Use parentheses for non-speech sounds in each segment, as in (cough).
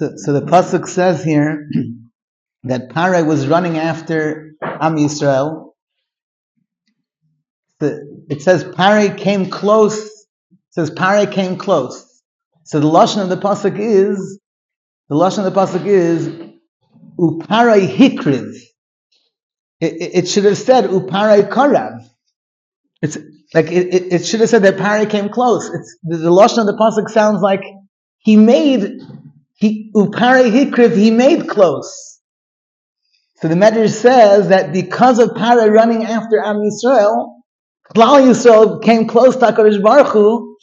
So, so the pasuk says here (clears throat) that Parai was running after Am Yisrael. The, it says Parai came close. It says Parai came close. So the lashon of the pasuk is the lashon of the pasuk is Uparai hikriv. It, it, it, should have said Uparai karav. It's like it, it, should have said that Parai came close. It's the, the lashon of the pasuk sounds like he made he, upare hikriv, he made close. So the Medrash says that because of Pare running after Am Yisrael, Klal Yisrael came close to HaKadosh Baruch Hu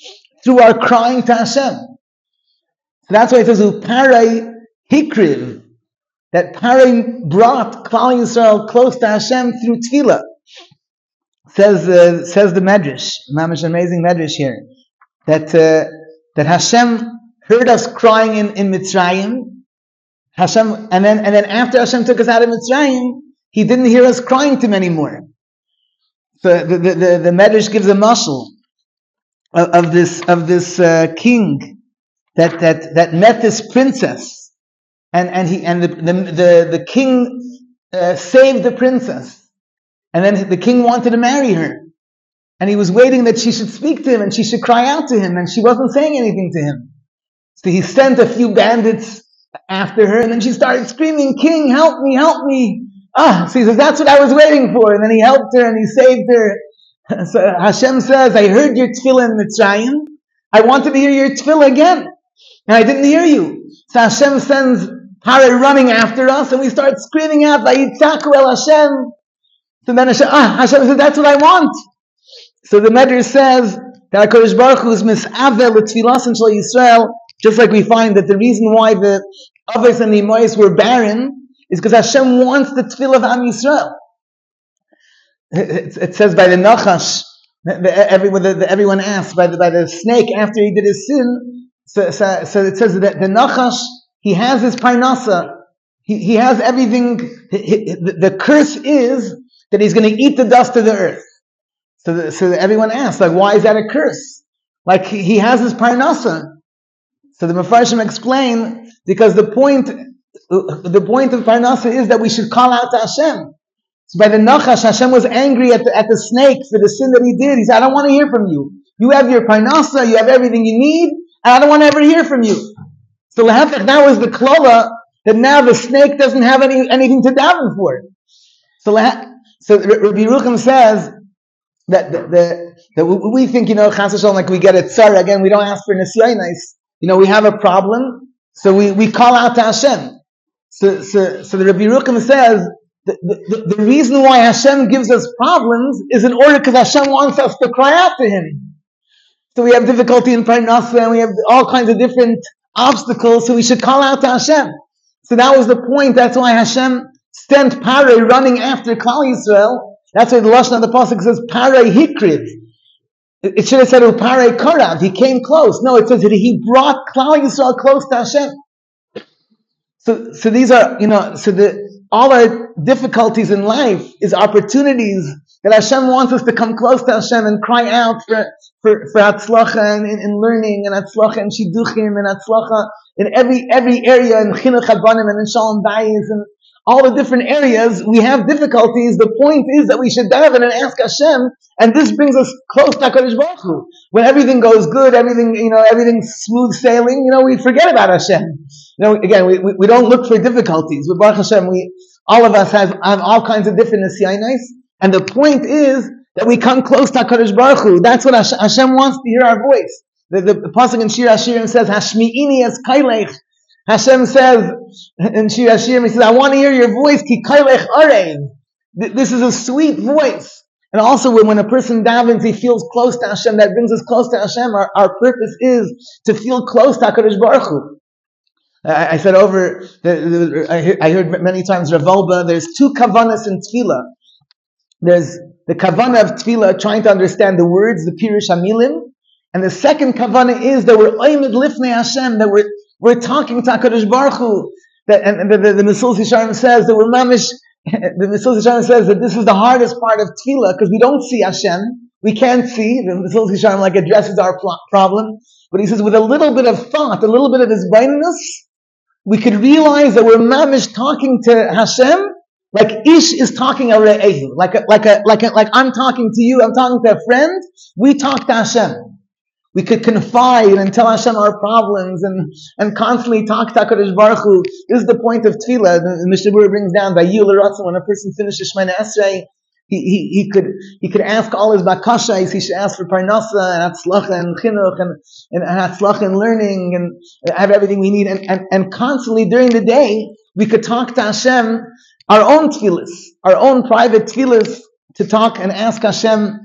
through our crying to Hashem. So that's why it says upare hikriv, that Pare brought Klal Yisrael close to Hashem through Tefillah. Says, uh, says the Medrash, Mamish amazing Medrash here, that, uh, that Hashem heard us crying in, in Mitzrayim. Hashem, and then, and then after Hashem took us out of Mitzrayim, He didn't hear us crying to him anymore. So the, the, the, the Medrash gives a mashal of, of this, of this uh, king that, that, that met this princess. And, and he, and the, the, the, the king uh, saved the princess. And then the king wanted to marry her. And he was waiting that she should speak to him and she should cry out to him, and she wasn't saying anything to him. So he sent a few bandits after her, and then she started screaming, King, help me, help me. Ah, so he says, that's what I was waiting for. And then he helped her and he saved her. (laughs) So Hashem says, I heard your tefillah in Mitzrayim. I wanted to hear your tefillah again. And I didn't hear you. So Hashem sends Pare running after us, and we start screaming out, Vayitzaku el Hashem. So then Hashem, ah, Hashem says, that's what I want. So the Medrash says that HaKadosh Baruch Hu is misavel l'tfilas and Yisrael just like we find that the reason why the Avos and the Imois were barren is because Hashem wants the tefillah of Am Yisrael. It, it, says by the Nachash, everyone, the, everyone asked by the, by the snake after he did his sin. So, so, so it says that the Nachash, he has his parnasa. He, he has everything. the, the curse is that he's going to eat the dust of the earth. So, the, so everyone asks, like, why is that a curse? Like, he, he has his parnasa. So the Mefarshim explain because the point, the point of Parnasa is that we should call out to Hashem. So by the Nachash, Hashem was angry at the, at the snake for the sin that he did. He said, I don't want to hear from you. You have your Parnasa, you have everything you need, and I don't want to ever hear from you. So Lahafach now is the Klola that now the snake doesn't have any, anything to daven for. So, so Rabbi Rucham says that the, the, that we think, you know, Chas like we get a tzara, again, we don't ask for Nisyainais. You know, we have a problem, so we, we call out to Hashem. So, so, so the Rabbi Rucham says, the, the, the, reason why Hashem gives us problems is in order because Hashem wants us to cry out to Him. So we have difficulty in Parnasa and we have all kinds of different obstacles, so we should call out to Hashem. So that was the point. That's why Hashem sent Pare running after Klal Yisrael. That's why the Lashon of the Pasuk says Pare Hikriv. It should have said Upare Korav. He came close. No, it says that he brought Klal Yisrael close to Hashem. So, so these are, you know, so the, all our difficulties in life is opportunities that Hashem wants us to come close to Hashem and cry out for, for, for Atzlacha and in, in, learning and Atzlacha and Shidduchim and Atzlacha in every, every area in Chinuch Habanim and in Shalom Bayis and all the different areas, we have difficulties. The point is that we should daven and ask Hashem, and this brings us close to HaKadosh Baruch Hu. When everything goes good, everything, you know, everything's smooth sailing, you know, we forget about Hashem. You know, again, we, we, we don't look for difficulties. With Baruch Hashem, we, all of us have, have all kinds of different nisyainais, and the point is that we come close to HaKadosh Baruch Hu. That's what Hashem wants to hear our voice. The, the, the Pasuk in Shir Hashirim says, Hashmi'ini es kailech, Hashem says in Shir Hashirim, He says, I want to hear your voice. This is a sweet voice. And also when, when a person davens, he feels close to Hashem, that brings us close to Hashem. Our, our purpose is to feel close to HaKadosh Baruch Hu. I, I said over, the, the, I, heard, I heard many times Rav Wolbe, there's two kavanas in tefillah. There's the kavana of tefillah, trying to understand the words, the pirush hamilim, and the second kavana is that we're oimid lifnei Hashem, that we're we're talking to HaKadosh Baruch Hu. That, and the, the, the Mesillas Yesharim says that we're mamish, (laughs) the Mesillas Yesharim says that this is the hardest part of Tefillah because we don't see Hashem. We can't see. The Mesillas Yesharim like addresses our pl- problem. But he says with a little bit of thought, a little bit of his blindness, we could realize that we're mamish talking to Hashem like Ish is talking a re'ehu, like a, like a, like a, like I'm talking to you, I'm talking to a friend. We talk to Hashem. We could confide and tell Hashem our problems and, and constantly talk to HaKadosh Baruch Hu. This is the point of Tefillah. The Mishabur brings down by when a person finishes Shemana Esrei, he, he, he could he could ask all his bakashais. He should ask for parnasa and atzlacha and chinuch and and, and atzlacha and learning and have everything we need. And, and, and constantly during the day, we could talk to Hashem our own tefillahs, our own private tefillahs to talk and ask Hashem.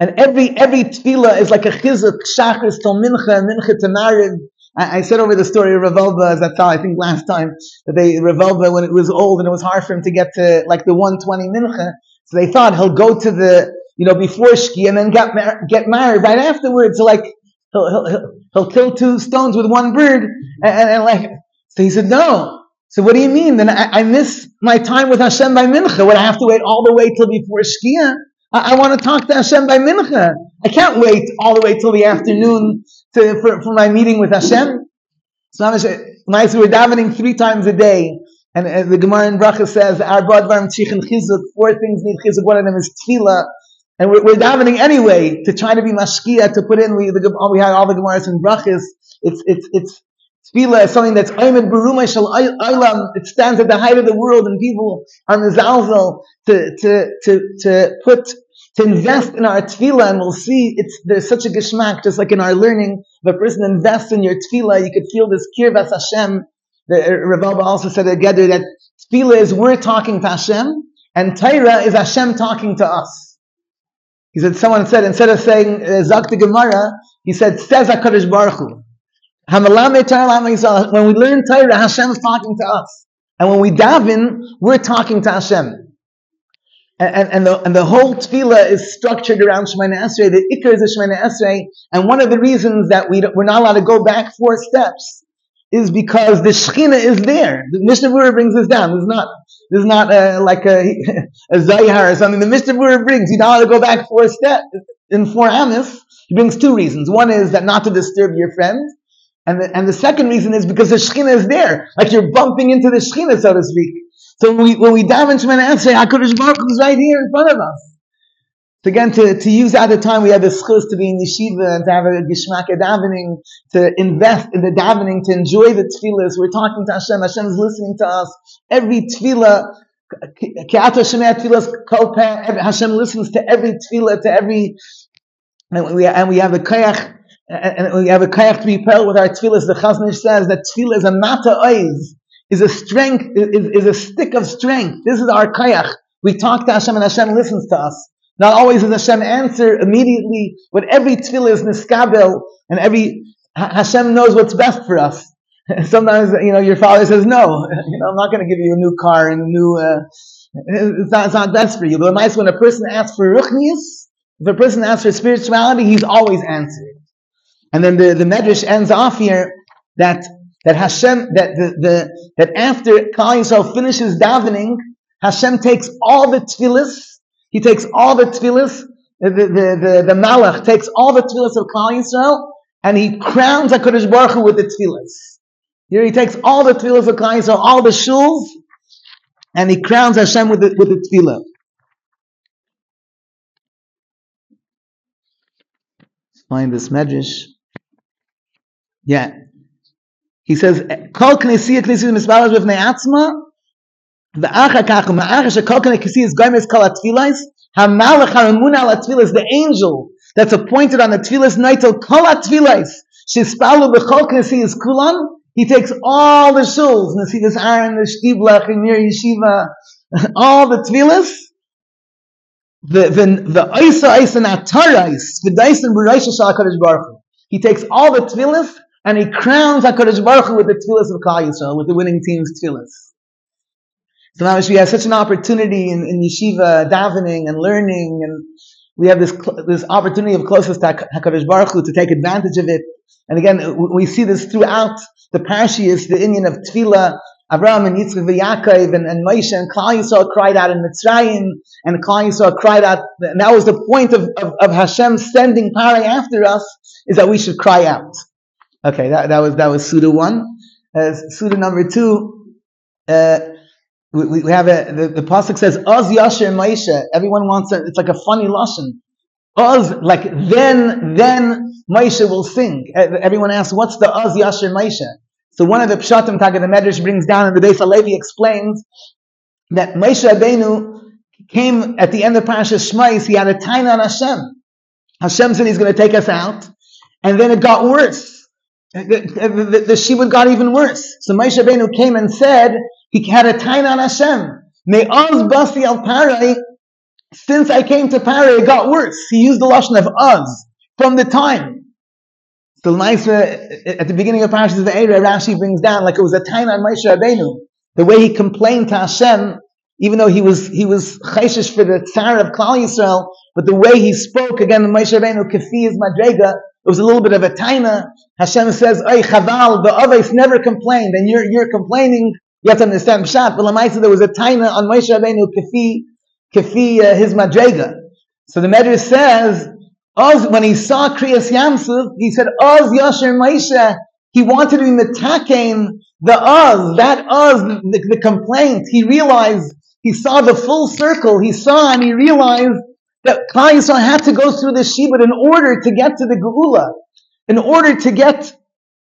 And every every tefillah is like a chizuk, shachris till mincha, mincha to mariv. I, I, said over the story of Rav Wolbe, as I thought, I think last time, that they, Rav Wolbe, when it was old and it was hard for him to get to like the 120 mincha, so they thought he'll go to the, you know, before Shki and then get, mar- get married right afterwards. So like, he'll, he'll, he'll, he'll kill two stones with one bird. And, and, and like, so he said, no, so what do you mean? Then I, I, miss my time with Hashem by Mincha. Would I have to wait all the way till before Shkia? I, I want to talk to Hashem by Mincha. I can't wait all the way till the afternoon to, for, for my meeting with Hashem. So nice, we're davening three times a day. And, and the Gemara in Bracha says, Arba Dvarim Tzich Chizuk, four things need Chizuk, one of them is Tefillah. And we're, we're davening anyway to try to be mashkia, to put in, we, the, we had all the Gemaras and Brachas. It's, it's, it's, Tefillah is something that's Ayman Baruma Shal Aylam. It stands at the height of the world, and people are mizalzel to to to to put to invest in our tefillah, and we'll see it's there's such a geschmack, just like in our learning. If a person invests in your tefillah, you could feel this kirvas Hashem. The uh, Rav also said together that tefillah is we're talking to Hashem, and Torah is Hashem talking to us. He said, someone said, instead of saying, uh, Zakta Gemara, he said, says HaKadosh Baruch Hu. When we learn Torah, Hashem is talking to us. And when we daven, we're talking to Hashem. And, and, and, the, and the whole tefillah is structured around Shemana Esrei. The Iker is a Shemana Esrei. And one of the reasons that we we're not allowed to go back four steps is because the Shekhinah is there. The Mishnah Berurah brings this down. This is not, this is not uh, like a, (laughs) a Zayar or something. The Mishnah Berurah brings, you're not allowed to go back four steps. In four Amos, he brings two reasons. One is that not to disturb your friend. And the, and the second reason is because the Shekhinah is there. Like you're bumping into the Shekhinah, so to speak. So when we, when we dive into Shemana Esrei, HaKadosh Baruch is right here in front of us. So again, to, to use at the time, we had the schus to be in yeshiva and to have a gishmak davening, to invest in the davening, to enjoy the tefillahs. We're talking to Hashem. Hashem is listening to us. Every tefillah, Hashem listens to every tefillah, to every, and we, and we have the kayach, and we have a kayach to be with our tefillahs. The Chazon Ish says that tefillah is a mata oiz, is a strength, is, is a stick of strength. This is our kayach. We talk to Hashem and Hashem listens to us. Not always does Hashem answer immediately, but every tefillah is niskabel, and every Hashem knows what's best for us. (laughs) Sometimes, you know, your father says, no, (laughs) you know, I'm not going to give you a new car and a new, uh, it's, not, it's not best for you. But nice when a person asks for ruchnius, if a person asks for spirituality, he's always answered. And then the, the Medrash ends off here that that Hashem that the, the that after Klal Yisrael finishes davening, Hashem takes all the tefillahs, he takes all the tefillahs, the, the, the, the Malach takes all the tefillahs of Klal Yisrael, and he crowns HaKadosh Baruch Hu with the tefillahs. Here he takes all the tefillahs of Klal Yisrael, all the shuls, and he crowns Hashem with the, with the tefillah. find this medrash. Yeah. He says, Kol knesiyah knesiyah misbalas b'vnei atzma, v'acha kach, ma'acha shekol knesiyah is atfilais, the angel that's appointed on the tefillas night till kol atfilais, shispalu b'chol knesiyah is he takes all the shuls, Nesivas Aaron, the Shtiblach, and Yeshiva, (laughs) all the tefillas, the the the Isa Isa Natarais, the Dyson B'Raisha Shal Baruch He takes all the tefillas and he crowns HaKadosh Baruch Hu with the tefillahs of Klal Yisrael, with the winning team's tefillahs. So now we have such an opportunity in, in yeshiva, davening and learning, and we have this this opportunity of closest to Hakadosh Baruch Hu to take advantage of it. And again, we see this throughout the parashiyas, the inyan of tefillah. Abraham and Yitzchak and Yaakov and, and Moshe and Klal Yisrael cried out in Mitzrayim, and Klal Yisrael cried out. And that was the point of, of, of Hashem sending Parai after us, is that we should cry out. Okay, that, that was that was Suda one. uh, Surah number two, uh, we, we have a, the, the pasuk says, Oz Yasher Maisha. Everyone wants it. it's like a funny lashon. Oz, like then, then Maisha will sing. Everyone asks, what's the Oz Yasher Maisha? So one of the Pshatim Tag the Medrash brings down and the Beis Halevi explains that Moshe Rabbeinu came at the end of Parashas Shmais, he had a taina on Hashem. Hashem said he's going to take us out. And then it got worse. The, the, the, the Shibud got even worse. So Moshe Rabbeinu came and said, he had a taina on Hashem. Me'oz basi al parai, since I came to Parai, it got worse. He used the lashon of Oz from the time. So nice, uh, at the beginning of Parashas Ve'era, Rashi brings down like it was a taina on Moshe Rabbeinu. The way he complained to Hashem, even though he was he was chayshish for the tsar of Klal Yisrael, but the way he spoke again, Moshe Rabbeinu kafi is madrega. It was a little bit of a taina. Hashem says, "Oy chaval, the others never complained, and you're you're complaining." You have to understand pshat. But Lamaisa, there was a taina on Moshe Rabbeinu kafi kafi uh, his madrega. So the Medrash says, Oz, when he saw Kriyas Yamsuf, he said, Oz Yasher Moshe. He wanted to be metakein the Oz, that Oz, the, the complaint. He realized he saw the full circle. He saw and he realized that Klal Yisrael had to go through the Shibud in order to get to the Geula, in order to get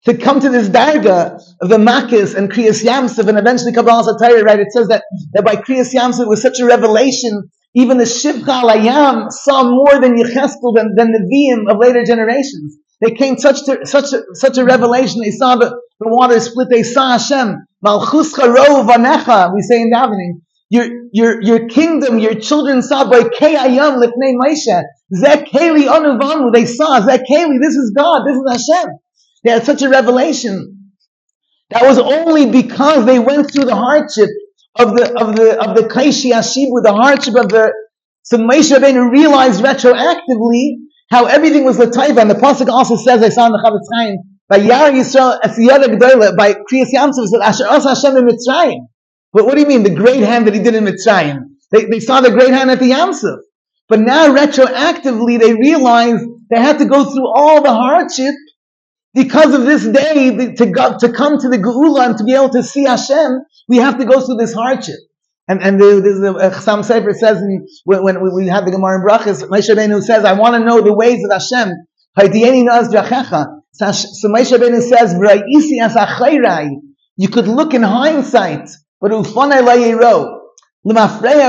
to come to this darga of the Makis and Kriyas Yamsuf and eventually Kabbalah Satire, right? It says that, that by Kriyas Yamsuf it was such a revelation. Even the Shivcha Layam saw more than Yecheskel, than, than the Vim of later generations. They came such to, such a, such a revelation. They saw the, the water split. They saw Hashem. Malchuscha ro vanecha. We say in davening your, your, your kingdom, your children saw by Kayayam Lifnei Moshe. Zekeli Anuvanu. They saw Zekeli. This is God. This is Hashem. They had such a revelation. That was only because they went through the hardship of the of the of the Kaishi Ashibu, the hardship of the. So Moshe Rabbeinu realized retroactively how everything was Lataiva. And the pasuk also says, I saw in the Chofetz Chaim by Yar Yisrael Asiyada by Kriyas Yamsuf said Asher Asa Hashem in Mitzrayim. But what do you mean, the great hand that he did in Mitzrayim? They, they saw the great hand at the Yamsuf. But now, retroactively, they realized they had to go through all the hardship because of this day to, go, to come to the Geula and to be able to see Hashem. We have to go through this hardship. And, and the, the, the Chasam Sofer says in, when, when we have the Gemara in Brachas, Moshe Rabbeinu says, I want to know the ways of Hashem. So Moshe says, you could look in hindsight but a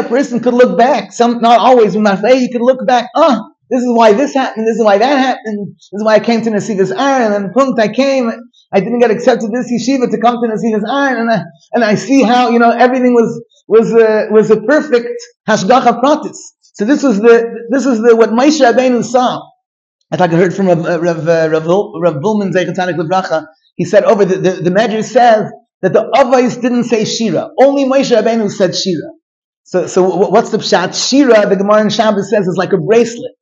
person could look back. Some, not always. You could look back. Ah, oh, this is why this happened. This is why that happened. This is why I came to Nesivas Aaron. And punkt, I came. I didn't get accepted this yeshiva to come to Nesivas Aaron. And I, and I see how, you know, everything was, was a, was a perfect hashgacha pratis. So this was the, this is the, what Moshe Rabbeinu saw. I thought I heard from Rav, Rav, Rav, Rav Bulman Lebracha. He said over, the, the, the Medrash says that the Avais didn't say Shira. Only Moshe Rabbeinu said Shira. So, so what's the pshat? Shira, the Gemara in Shabbos says, is like a bracelet.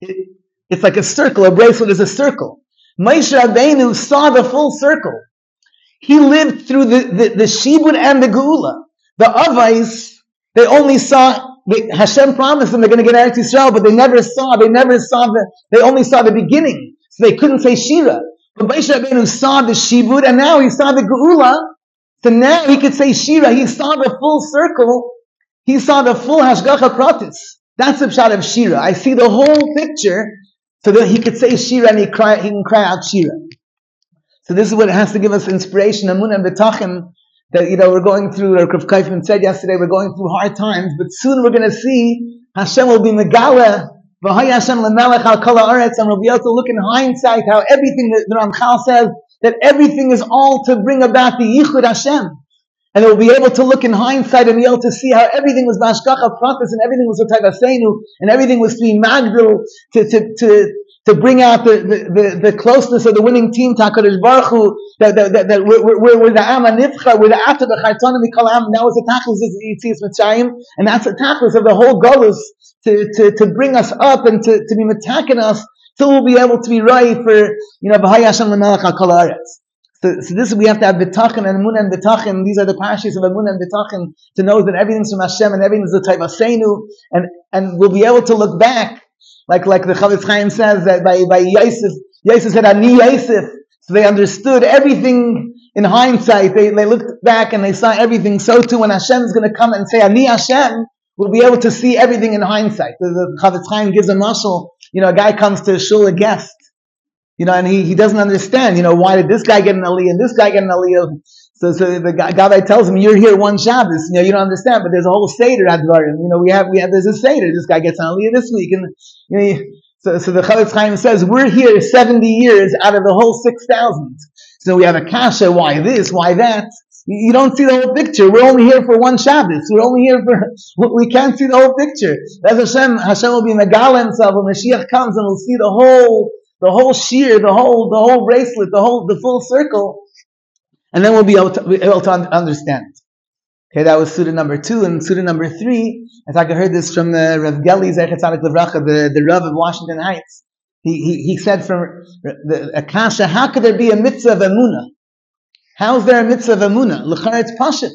It, it's like a circle. A bracelet is a circle. Moshe Rabbeinu saw the full circle. He lived through the, the, the Shibud and the Geula. The Avais, they only saw, they, Hashem promised them they're going to get Eretz Yisrael, but they never saw, they never saw the, they only saw the beginning. So they couldn't say Shira. But Moshe Rabbeinu saw the Shibud and now he saw the Geula, so now he could say Shira. He saw the full circle. He saw the full Hashgacha Pratis. That's the shot of Shira. I see the whole picture so that he could say Shira and he, cry, he can cry out Shira. So this is what has to give us inspiration, Amun and Betachim, that, you know, we're going through, like Rav Kaifman said yesterday, we're going through hard times, but soon we're going to see Hashem will be Megala, V'hay Hashem lemelech al kol haaretz, and we'll be able to look in hindsight how everything that the Ramchal says that everything is all to bring about the Yichud Hashem. And they'll be able to look in hindsight and be able to see how everything was Bashkacha Pratis and everything was Otayvasenu and everything was to be Magdil to, to, to, to bring out the, the, the, the, closeness of the winning team, Baruch Hu, that, that, that, that we're, we're, we're the Am Nifcha, we're the Ata B'chartonim Mikal Am, that was the Tachlis of Yitzias Mitzrayim, and that's the Tachlis of the whole Golus to, to, to bring us up and to, to be metaking us till we'll be able to be right for, you know, B'hai Hashem l'melech al so, so this we have to have bitachon and emunah and bitachon. These are the parashas of emunah and bitachon to know that everything's from Hashem and everything's the type of seinu, and and we'll be able to look back, like like the Chofetz Chaim says that by by Yosef, Yosef said Ani Yosef, so they understood everything in hindsight, they, they looked back and they saw everything. So too, when Hashem is going to come and say, Ani Hashem, we'll be able to see everything in hindsight. The, the Chofetz Chaim gives a mashal. You know, a guy comes to a shul, a guest, you know, and he, he doesn't understand, you know, why did this guy get an aliyah and this guy get an aliyah? So, so the guy, guy tells him, you're here one Shabbos, you know, you don't understand, but there's a whole Seder at Dvarim. You know, we have, we have, there's a Seder. This guy gets an aliyah this week. And, you know, so, so the Chofetz Chaim says, we're here 70 years out of the whole 6,000. So we have a kasha, why this, why that? You don't see the whole picture. We're only here for one Shabbos. We're only here for, (laughs) we can't see the whole picture. As Hashem, Hashem will be in the Megala himself when Mashiach comes and we'll see the whole, the whole shear, the whole, the whole bracelet, the whole, the full circle. And then we'll be able to, be able to understand. Okay, that was Surah number two. And Surah number three, as I heard this from uh, Rav Geli Levracha, the, the Rav of Washington Heights. He, he, he said from the Akasha, how could there be a mitzvah of Amunah? How is there a mitzvah of Amunah? L'char it's Pashit.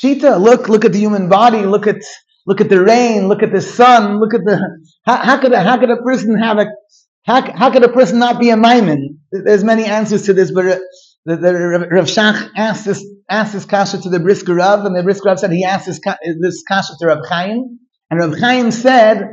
Shita, look, look at the human body, look at, look at the rain, look at the sun, look at the, how, how could a, how could a person have a, how, how could a person not be a maimon? There's many answers to this, but uh, the, the Rav Shach asked this, asked this kasha to the Brisker Rav, and the Brisker Rav said he asked this, this kasha to Rav Chaim, and Rav Chaim said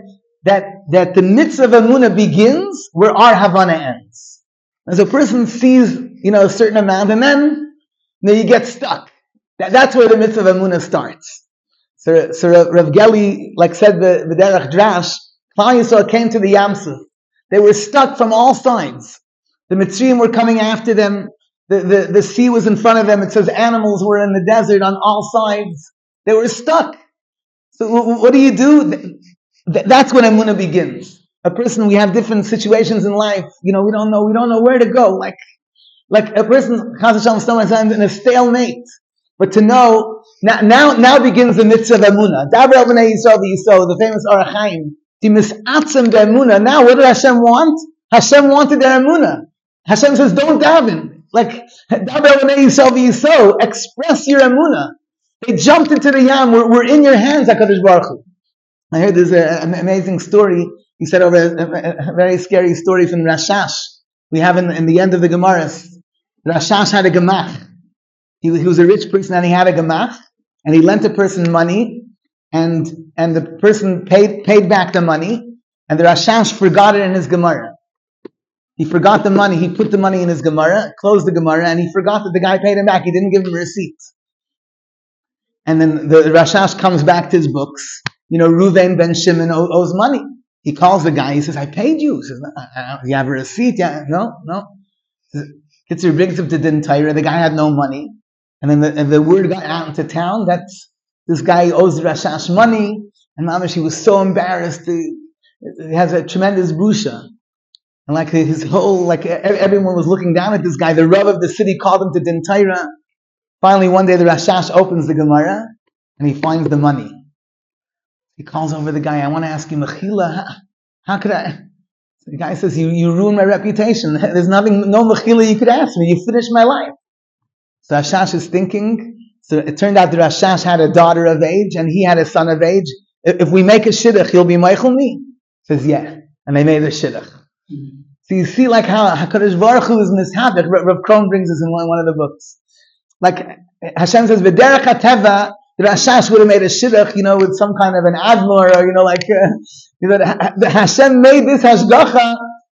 that, that the mitzvah of Amunah begins where our Havana ends. As a person sees, you know, a certain amount, and then, then you get stuck. That, that's where the mitzvah of Amunah starts. So, so Rav Geli, like said the, the Derech Drash, Yisrael came to the Yamsuf. They were stuck from all sides. The Mitzrayim were coming after them. The, the, the sea was in front of them. It says animals were in the desert on all sides. They were stuck. So what do you do? That's when Amunah begins. A person, we have different situations in life. You know, we don't know, we don't know where to go. Like, like a person, Chazal in a stalemate. But to know, now, now, now begins the mitzvah of the famous Arachaim. Now, what did Hashem want? Hashem wanted their Amunah. Hashem says, don't daven. Like, Dabra Abunei Yisrael Yisrael, express your emuna. They jumped into the yam. We're, we're in your hands, HaKadosh Baruch Hu. I heard there's an amazing story. He said over a, a, a, very scary story from Rashash. We have in, in the end of the Gemaras. Rashash had a gemach. He, he was a rich person and he had a gemach. And he lent a person money. And, and the person paid, paid back the money. And the Rashash forgot it in his Gemara. He forgot the money. He put the money in his Gemara, closed the Gemara, and he forgot that the guy paid him back. He didn't give him a receipt. And then the Rashash comes back to his books. You know, Ruvain ben Shimon owes money. He calls the guy. He says, I paid you. He says, uh, uh, you have a receipt? Yeah, no, no. Kitzur brings him to Din Torah. The guy had no money. And then the, and the word got out into town that this guy owes the Rashash money. And Mamish, he was so embarrassed. He, he has a tremendous busha. And like his whole, like everyone was looking down at this guy. The Rav of the city called him to Din. Finally, one day the Rashash opens the Gemara and he finds the money. He calls over the guy. I want to ask you, Mechila, how, how could I? The guy says, you, you ruined my reputation. There's nothing, no Mechila you could ask me. You finished my life. So Rashash is thinking. So it turned out that Rashash had a daughter of age and he had a son of age. If we make a shidduch, he'll be Michael me. Says, yeah. And they made a shidduch. So you see like how HaKadosh Baruch Hu is mishabed. Rav Krohn brings this in one, one of the books. Like Hashem says, "V'derech hateva." The would have made a shidduch, you know, with some kind of an admor, or you know, like uh, (laughs) you know, the, Hashem made this hashgacha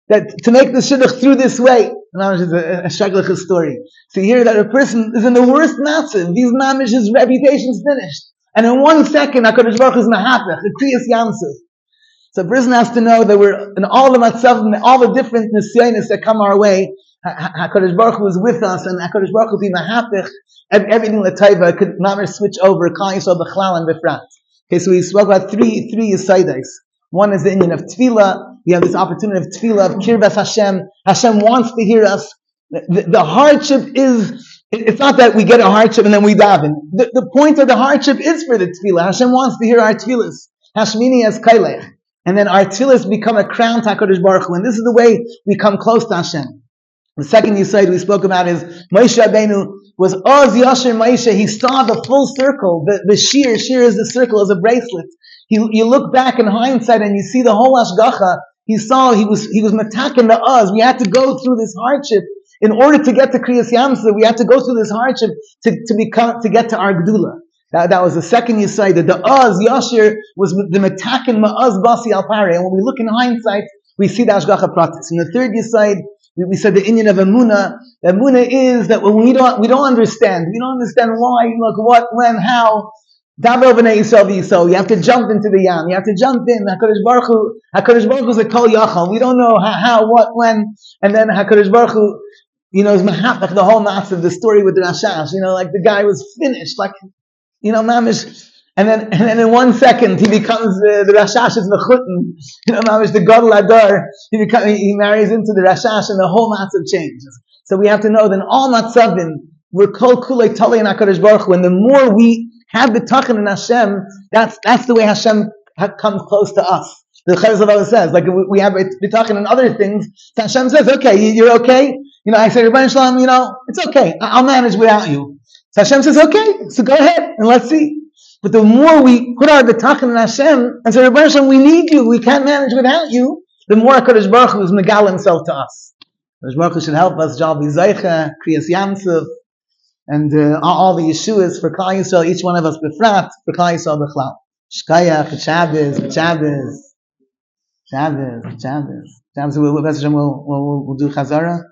that to make the shidduch through this way. Mamish is a, a, a story. So you hear that a person is in the worst matzah. These mamish's reputation's finished, and in one second, Hakadosh Baruch is mahapech, the kriyas yamsuf. So a person has to know that we're in all the matzavim, all the different nisyonis that come our way. Hakadosh Baruch Hu is with us, and Hakadosh Baruch Hu mahapich. Everything lataiva could not switch over. Kal Yisrael b'chlal and b'frat. Okay, so we spoke about three three yisaidais. One is the inyan of tefillah. We have this opportunity of tefillah of kirvas Hashem. Hashem wants to hear us. The, the, hardship is. It's not that we get a hardship and then we daven. The, the point of the hardship is for the tefillah. Hashem wants to hear our tefillahs. Hashmini as kailech. And then our tefillahs become a crown to HaKadosh Baruch Hu. And this is the way we come close to Hashem. The second Yisaid we spoke about is Moshe Rabbeinu was Oz Yasher Moshe. He saw the full circle, the, the shear. Shear is the circle, as a bracelet. He, you look back in hindsight and you see the whole Ashgacha. He saw he was he was matakin to us. We had to go through this hardship. in order to get to Kriyas Yamsa, we have to go through this hardship to, to become, to get to our Gdula. That, that was the second Yisai, that the Oz, Yashir, was the Metakin Ma'az Basi Al And when we look in hindsight, we see the Ashgacha Pratis. In the third Yisai, we, said the inyan of Amuna. Amuna is that when we don't, we don't understand, we don't understand why, look, what, when, how, Dabar b'nei Yisrael v'Yisrael. You have to jump into the yam. You have to jump in. Hakadosh Baruch Hu. Hakadosh Baruch Hu is a kol yachal. We don't know how, how, what, when, and then Hakadosh Baruch Hu, you know, is mahapach the whole mass of the story with the Rashash. You know, like the guy was finished, like, you know, mamish. And then, and then in one second, he becomes uh, the Rashash is mechutin. You know, mamish the Gadol Adar. He becomes, he marries into the Rashash, and the whole massive changes. So we have to know that in all matzavim, we're kol kulei tali and Hakadosh Baruch Hu. And the more we have the tachan in Hashem, that's, that's the way Hashem comes close to us. The Chayz says, like we have bitachon and other things. So Hashem says, okay, you're okay. You know, I say, Rabbi Shalom, you know, it's okay. I'll manage without you. So Hashem says, okay, so go ahead and let's see. But the more we put our bitachon in Hashem and say, Shalom, we need you. We can't manage without you. The more HaKadosh Baruch Hu is megal himself to us. HaKadosh Baruch Hu should help us. Jal Zeicha, Kriyas Yamsuf, and uh, all the Yeshuas for Klal Yisrael, each one of us befrat for Klal Yisrael b'chlal. Shkayach, Shabbos, Shabbos, Shabbos, Shabbos. Shabbos, we'll, we'll, we'll, we'll do Chazara.